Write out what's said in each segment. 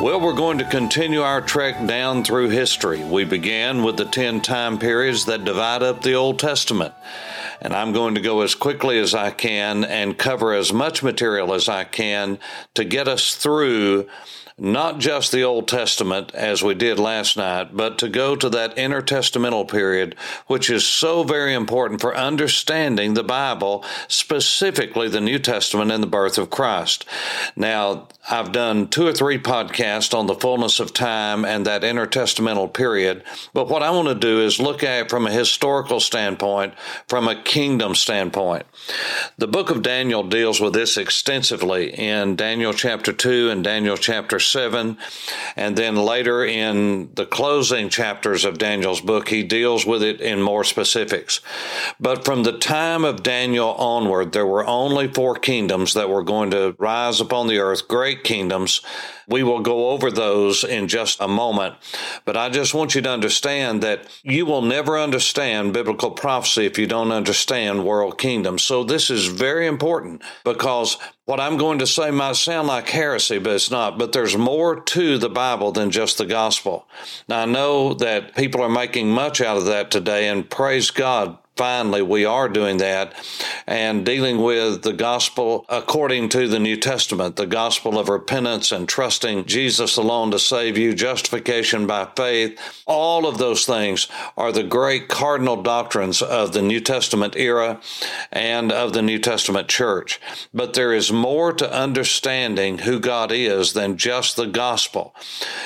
Well, we're going to continue our trek down through history. We began with the 10 time periods that divide up the Old Testament. And I'm going to go as quickly as I can and cover as much material as I can to get us through not just the Old Testament as we did last night, but to go to that intertestamental period, which is so very important for understanding the Bible, specifically the New Testament and the birth of Christ. Now, I've done two or three podcasts on the fullness of time and that intertestamental period, but what I want to do is look at it from a historical standpoint, from a kingdom standpoint. The book of Daniel deals with this extensively in Daniel chapter 2 and Daniel chapter 7. And then later in the closing chapters of Daniel's book, he deals with it in more specifics. But from the time of Daniel onward, there were only four kingdoms that were going to rise upon the earth, great kingdoms. We will go over those in just a moment. But I just want you to understand that you will never understand biblical prophecy if you don't understand world kingdoms. So this is very important because what I'm going to say might sound like heresy, but it's not. But there's more to the Bible than just the gospel. Now, I know that people are making much out of that today, and praise God finally we are doing that and dealing with the gospel according to the New Testament, the gospel of repentance and trusting Jesus alone to save you, justification by faith. All of those things are the great cardinal doctrines of the New Testament era and of the New Testament church. But there is more to understanding who God is than just the gospel.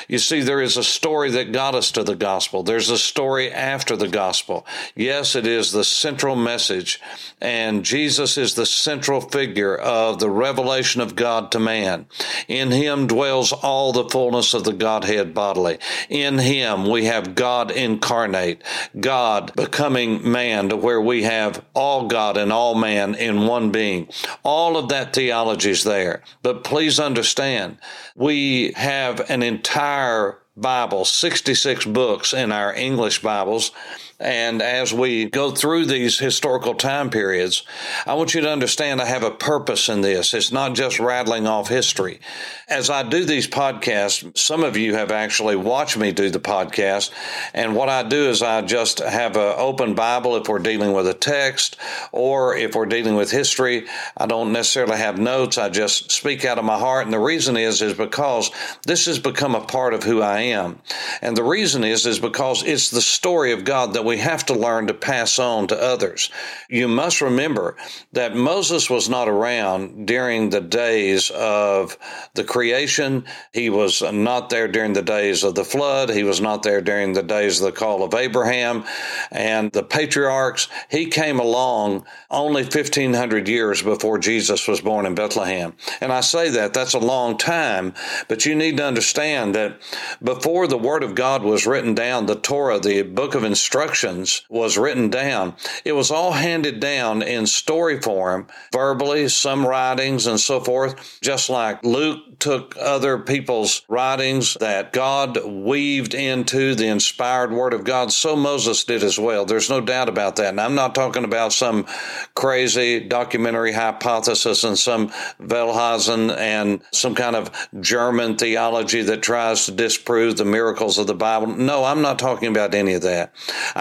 You see, there is a story that got us to the gospel. There's a story after the gospel. Yes, it is the central message, and Jesus is the central figure of the revelation of God to man. In him dwells all the fullness of the Godhead bodily. In him we have God incarnate, God becoming man to where we have all God and all man in one being. All of that theology is there. But please understand, we have an entire Bible, 66 books in our English Bibles and as we go through these historical time periods, I want you to understand I have a purpose in this. It's not just rattling off history. As I do these podcasts, some of you have actually watched me do the podcast. And what I do is I just have an open Bible if we're dealing with a text or if we're dealing with history. I don't necessarily have notes. I just speak out of my heart. And the reason is, is because this has become a part of who I am. And the reason is, is because it's the story of God that we have to learn to pass on to others. You must remember that Moses was not around during the days of the creation. He was not there during the days of the flood. He was not there during the days of the call of Abraham and the patriarchs. He came along only 1500 years before Jesus was born in Bethlehem. And I say that that's a long time, but you need to understand that before the word of God was written down, the Torah, the book of instruction, instructions was written down. It was all handed down in story form, verbally, some writings and so forth, just like Luke took other people's writings that God weaved into the inspired word of God. So Moses did as well. There's no doubt about that. And I'm not talking about some crazy documentary hypothesis and some Wellhausen and some kind of German theology that tries to disprove the miracles of the Bible. No, I'm not talking about any of that.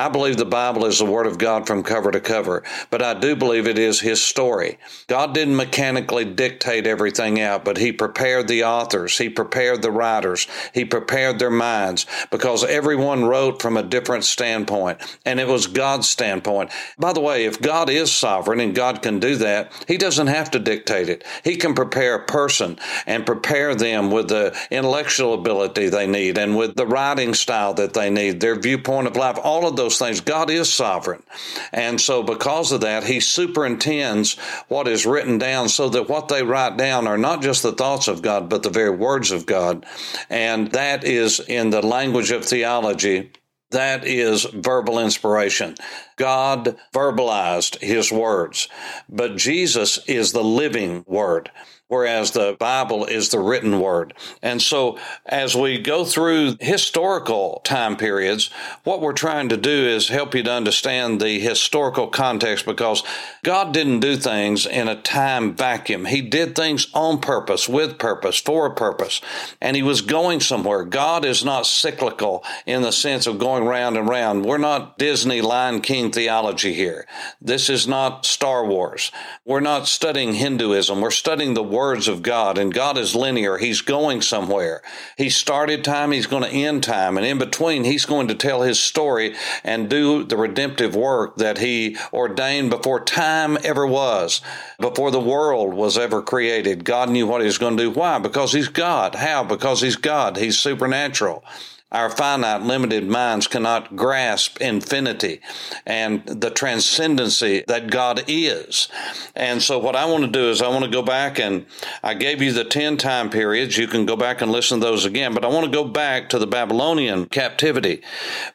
Believe the Bible is the Word of God from cover to cover, but I do believe it is His story. God didn't mechanically dictate everything out, but He prepared the authors, He prepared the writers, He prepared their minds because everyone wrote from a different standpoint, and it was God's standpoint. By the way, if God is sovereign and God can do that, He doesn't have to dictate it. He can prepare a person and prepare them with the intellectual ability they need and with the writing style that they need, their viewpoint of life, all of those things. God is sovereign. And so, because of that, He superintends what is written down so that what they write down are not just the thoughts of God, but the very words of God. And that is in the language of theology That is verbal inspiration. God verbalized his words, but Jesus is the living word whereas the Bible is the written word. And so as we go through historical time periods, what we're trying to do is help you to understand the historical context because God didn't do things in a time vacuum. He did things on purpose, with purpose, for a purpose, and he was going somewhere. God is not cyclical in the sense of going round and round. We're not Disney Lion King theology here. This is not Star Wars. We're not studying Hinduism. We're studying the Word words of God, and God is linear. He's going somewhere. He started time, He's going to end time, and in between, He's going to tell His story and do the redemptive work that He ordained before time ever was, before the world was ever created. God knew what He was going to do. Why? Because He's God. How? Because He's God. He's supernatural. Our finite, limited minds cannot grasp infinity and the transcendency that God is. And so, what I want to do is, I want to go back and I gave you the 10 time periods. You can go back and listen to those again, but I want to go back to the Babylonian captivity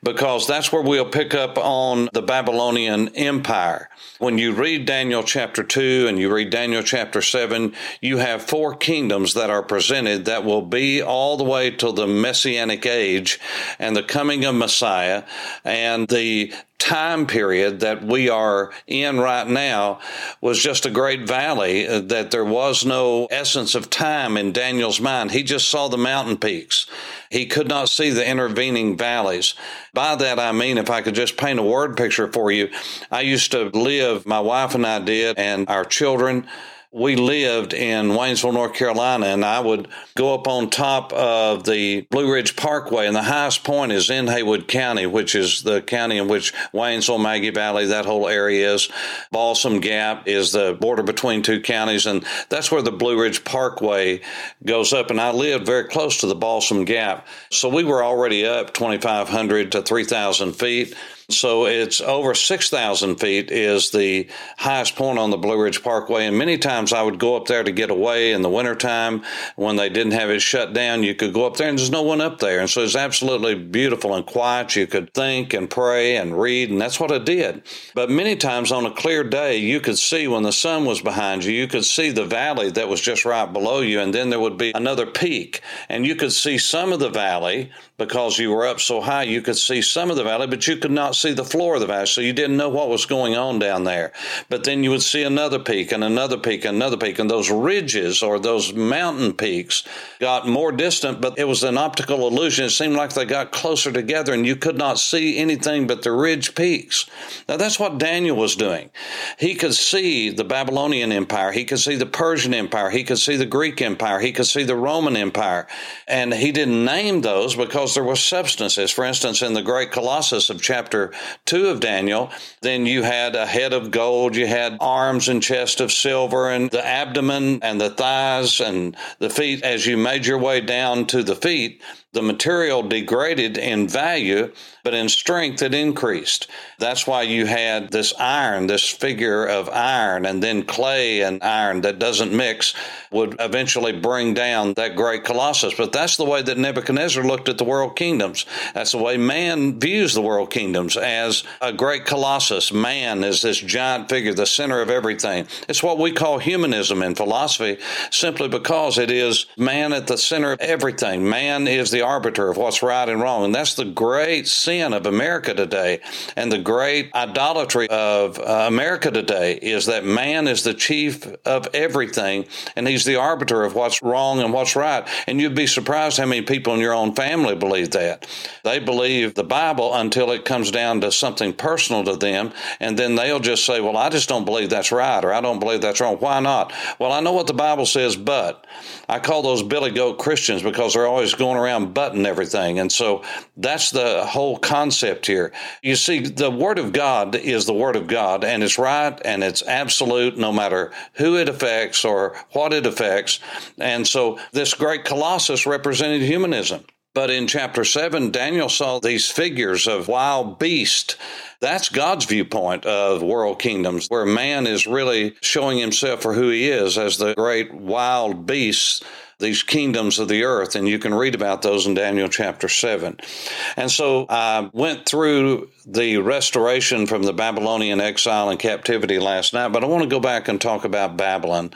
because that's where we'll pick up on the Babylonian Empire. When you read Daniel chapter 2 and you read Daniel chapter 7, you have four kingdoms that are presented that will be all the way till the Messianic age age and the coming of Messiah and the time period that we are in right now was just a great valley uh, that there was no essence of time in Daniel's mind. He just saw the mountain peaks. He could not see the intervening valleys. By that I mean, if I could just paint a word picture for you, I used to live, my wife and I did, and our children we lived in Waynesville, North Carolina, and I would go up on top of the Blue Ridge Parkway, and the highest point is in Haywood County, which is the county in which Waynesville, Maggie Valley, that whole area is. Balsam Gap is the border between two counties, and that's where the Blue Ridge Parkway goes up. And I lived very close to the Balsam Gap, so we were already up 2,500 to 3,000 feet. So it's over 6,000 feet is the highest point on the Blue Ridge Parkway. And many times I would go up there to get away in the wintertime when they didn't have it shut down. You could go up there and there's no one up there. And so it's absolutely beautiful and quiet. You could think and pray and read. And that's what I did. But many times on a clear day, you could see when the sun was behind you, you could see the valley that was just right below you. And then there would be another peak. And you could see some of the valley because you were up so high. You could see some of the valley, but you could not see the floor of the valley, so you didn't know what was going on down there. But then you would see another peak and another peak and another peak, and those ridges or those mountain peaks got more distant, but it was an optical illusion. It seemed like they got closer together, and you could not see anything but the ridge peaks. Now, that's what Daniel was doing. He could see the Babylonian Empire, he could see the Persian Empire, he could see the Greek Empire, he could see the Roman Empire, and he didn't name those because there were substances. For instance, in the great Colossus of chapter 2 of Daniel, then you had a head of gold, you had arms and chest of silver, and the abdomen and the thighs and the feet. As you made your way down to the feet, the material degraded in value, but in strength it increased. That's why you had this iron, this figure of iron, and then clay and iron that doesn't mix would eventually bring down that great colossus. But that's the way that Nebuchadnezzar looked at the world kingdoms. That's the way man views the world kingdoms as a great colossus. Man is this giant figure, the center of everything. It's what we call humanism in philosophy, simply because it is man at the center of everything. Man is the the arbiter of what's right and wrong. And that's the great sin of America today. And the great idolatry of uh, America today is that man is the chief of everything and he's the arbiter of what's wrong and what's right. And you'd be surprised how many people in your own family believe that. They believe the Bible until it comes down to something personal to them. And then they'll just say, well, I just don't believe that's right or I don't believe that's wrong. Why not? Well, I know what the Bible says, but I call those Billy Goat Christians because they're always going around button everything. And so that's the whole concept here. You see, the Word of God is the Word of God, and it's right and it's absolute no matter who it affects or what it affects. And so this great colossus represented humanism. But in chapter 7, Daniel saw these figures of wild beasts. That's God's viewpoint of world kingdoms, where man is really showing himself for who he is as the great wild beasts these kingdoms of the earth. And you can read about those in Daniel chapter 7. And so I went through the restoration from the Babylonian exile and captivity last night, but I want to go back and talk about Babylon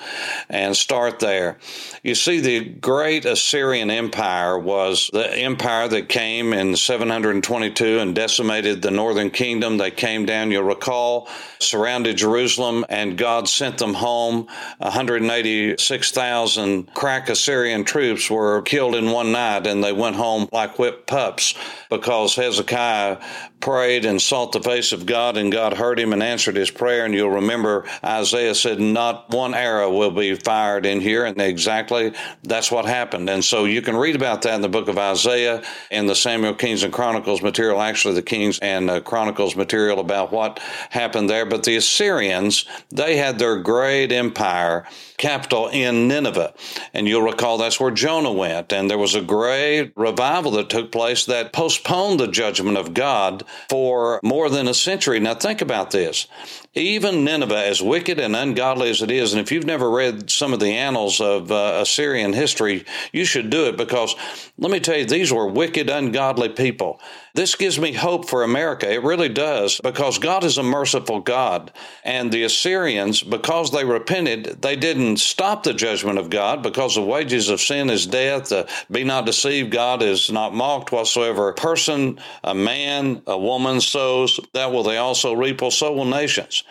and start there. You see, the great Assyrian Empire was the empire that came in 722 and decimated the northern kingdom. They came down, you'll recall, surrounded Jerusalem, and God sent them home. 186,000 crack Assyrian troops were killed in one night, and they went home like whipped pups because Hezekiah prayed and sought the face of God, and God heard him and answered his prayer. And you'll remember Isaiah said, Not one arrow will be fired in here. And exactly that's what happened. And so you can read about that in the book of Isaiah and the Samuel Kings and Chronicles material, actually, the Kings and uh, Chronicles material about what happened there. But the Assyrians, they had their great empire capital in Nineveh. And you'll recall that's where Jonah went. And there was a great revival that took place that postponed the judgment of God for more than a century. Now, think about this. Even Nineveh, as wicked and ungodly as it is, and if you've never read some of the annals of uh, Assyrian history, you should do it because let me tell you, these were wicked, ungodly people. This gives me hope for America. It really does because God is a merciful God. And the Assyrians, because they repented, they didn't stop the judgment of God because the wages of sin is death. Uh, be not deceived, God is not mocked whatsoever. A person, a man, a woman sows, that will they also reap, so will nations.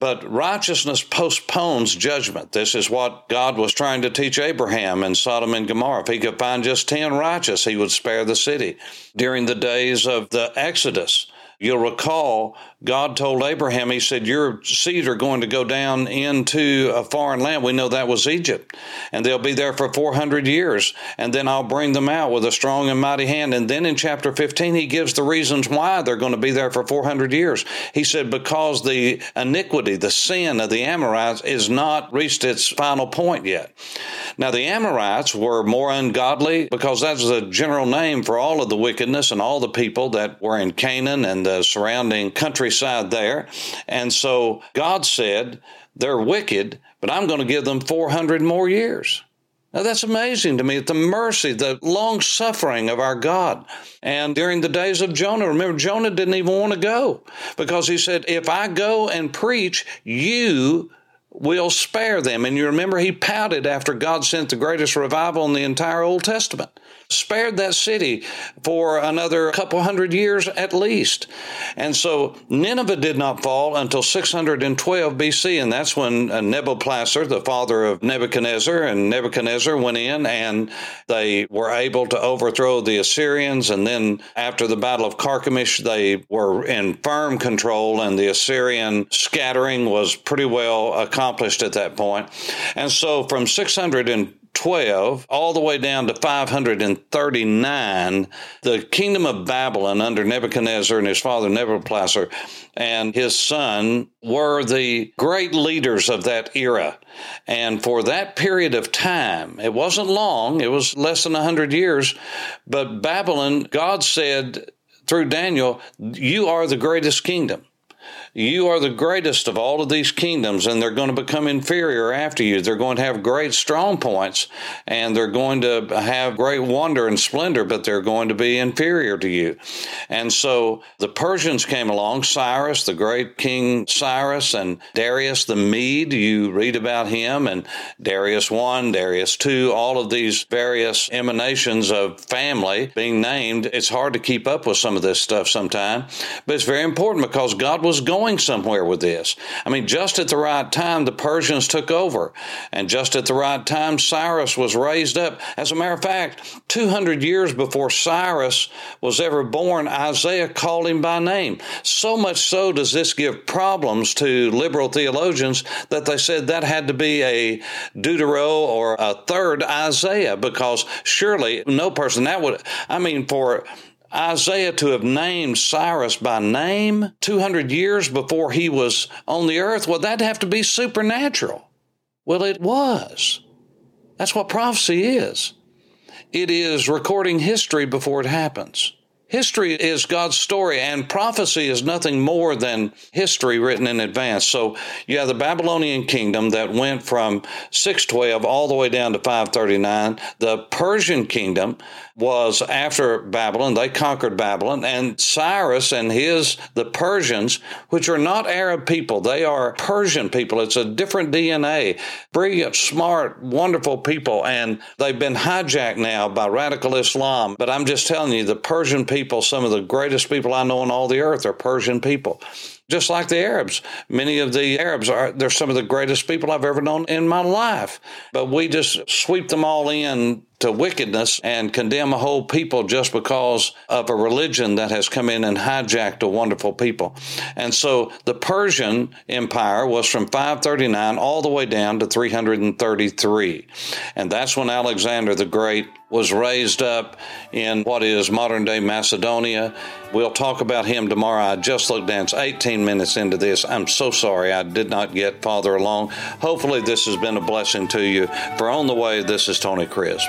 But righteousness postpones judgment. This is what God was trying to teach Abraham in Sodom and Gomorrah. If he could find just 10 righteous, he would spare the city. During the days of the Exodus, You'll recall God told Abraham, He said, Your seed are going to go down into a foreign land. We know that was Egypt. And they'll be there for 400 years. And then I'll bring them out with a strong and mighty hand. And then in chapter 15, He gives the reasons why they're going to be there for 400 years. He said, Because the iniquity, the sin of the Amorites is not reached its final point yet. Now, the Amorites were more ungodly because that's a general name for all of the wickedness and all the people that were in Canaan and the surrounding countryside there. And so God said, They're wicked, but I'm going to give them 400 more years. Now that's amazing to me, the mercy, the long suffering of our God. And during the days of Jonah, remember, Jonah didn't even want to go because he said, If I go and preach, you will spare them. And you remember he pouted after God sent the greatest revival in the entire Old Testament spared that city for another couple hundred years at least. And so Nineveh did not fall until 612 BC, and that's when uh, Nebuchadnezzar, the father of Nebuchadnezzar, and Nebuchadnezzar went in and they were able to overthrow the Assyrians. And then after the Battle of Carchemish, they were in firm control, and the Assyrian scattering was pretty well accomplished at that point. And so from 600 and 12 all the way down to 539, the kingdom of Babylon under Nebuchadnezzar and his father nebuchadnezzar and his son were the great leaders of that era. And for that period of time, it wasn't long, it was less than 100 years, but Babylon, God said through Daniel, You are the greatest kingdom. You are the greatest of all of these kingdoms, and they're going to become inferior after you. They're going to have great strong points, and they're going to have great wonder and splendor, but they're going to be inferior to you. And so the Persians came along, Cyrus, the great King Cyrus, and Darius the Mede. You read about him, and Darius I, Darius II, all of these various emanations of family being named. It's hard to keep up with some of this stuff sometimes, but it's very important because God was going going somewhere with this. I mean, just at the right time, the Persians took over, and just at the right time, Cyrus was raised up. As a matter of fact, 200 years before Cyrus was ever born, Isaiah called him by name. So much so does this give problems to liberal theologians that they said that had to be a Deutero or a third Isaiah because surely no person that would, I mean, for Isaiah to have named Cyrus by name 200 years before he was on the earth, well, that'd have to be supernatural. Well, it was. That's what prophecy is. It is recording history before it happens. History is God's story, and prophecy is nothing more than history written in advance. So you have the Babylonian kingdom that went from 612 all the way down to 539. The Persian kingdom was after Babylon. They conquered Babylon, and Cyrus and his, the Persians, which are not Arab people, they are Persian people. It's a different DNA. Brilliant, smart, wonderful people, and they've been hijacked now by radical Islam. But I'm just telling you, the Persian people, some of the greatest people I know on all the earth, are Persian people just like the Arabs. Many of the Arabs are, they're some of the greatest people I've ever known in my life. But we just sweep them all in to wickedness and condemn a whole people just because of a religion that has come in and hijacked a wonderful people. And so the Persian Empire was from 539 all the way down to 333. And that's when Alexander the Great was raised up in what is modern day Macedonia. We'll talk about him tomorrow. I just looked down. It's 18 minutes into this. I'm so sorry I did not get farther along. Hopefully, this has been a blessing to you. For On the Way, this is Tony Crisp.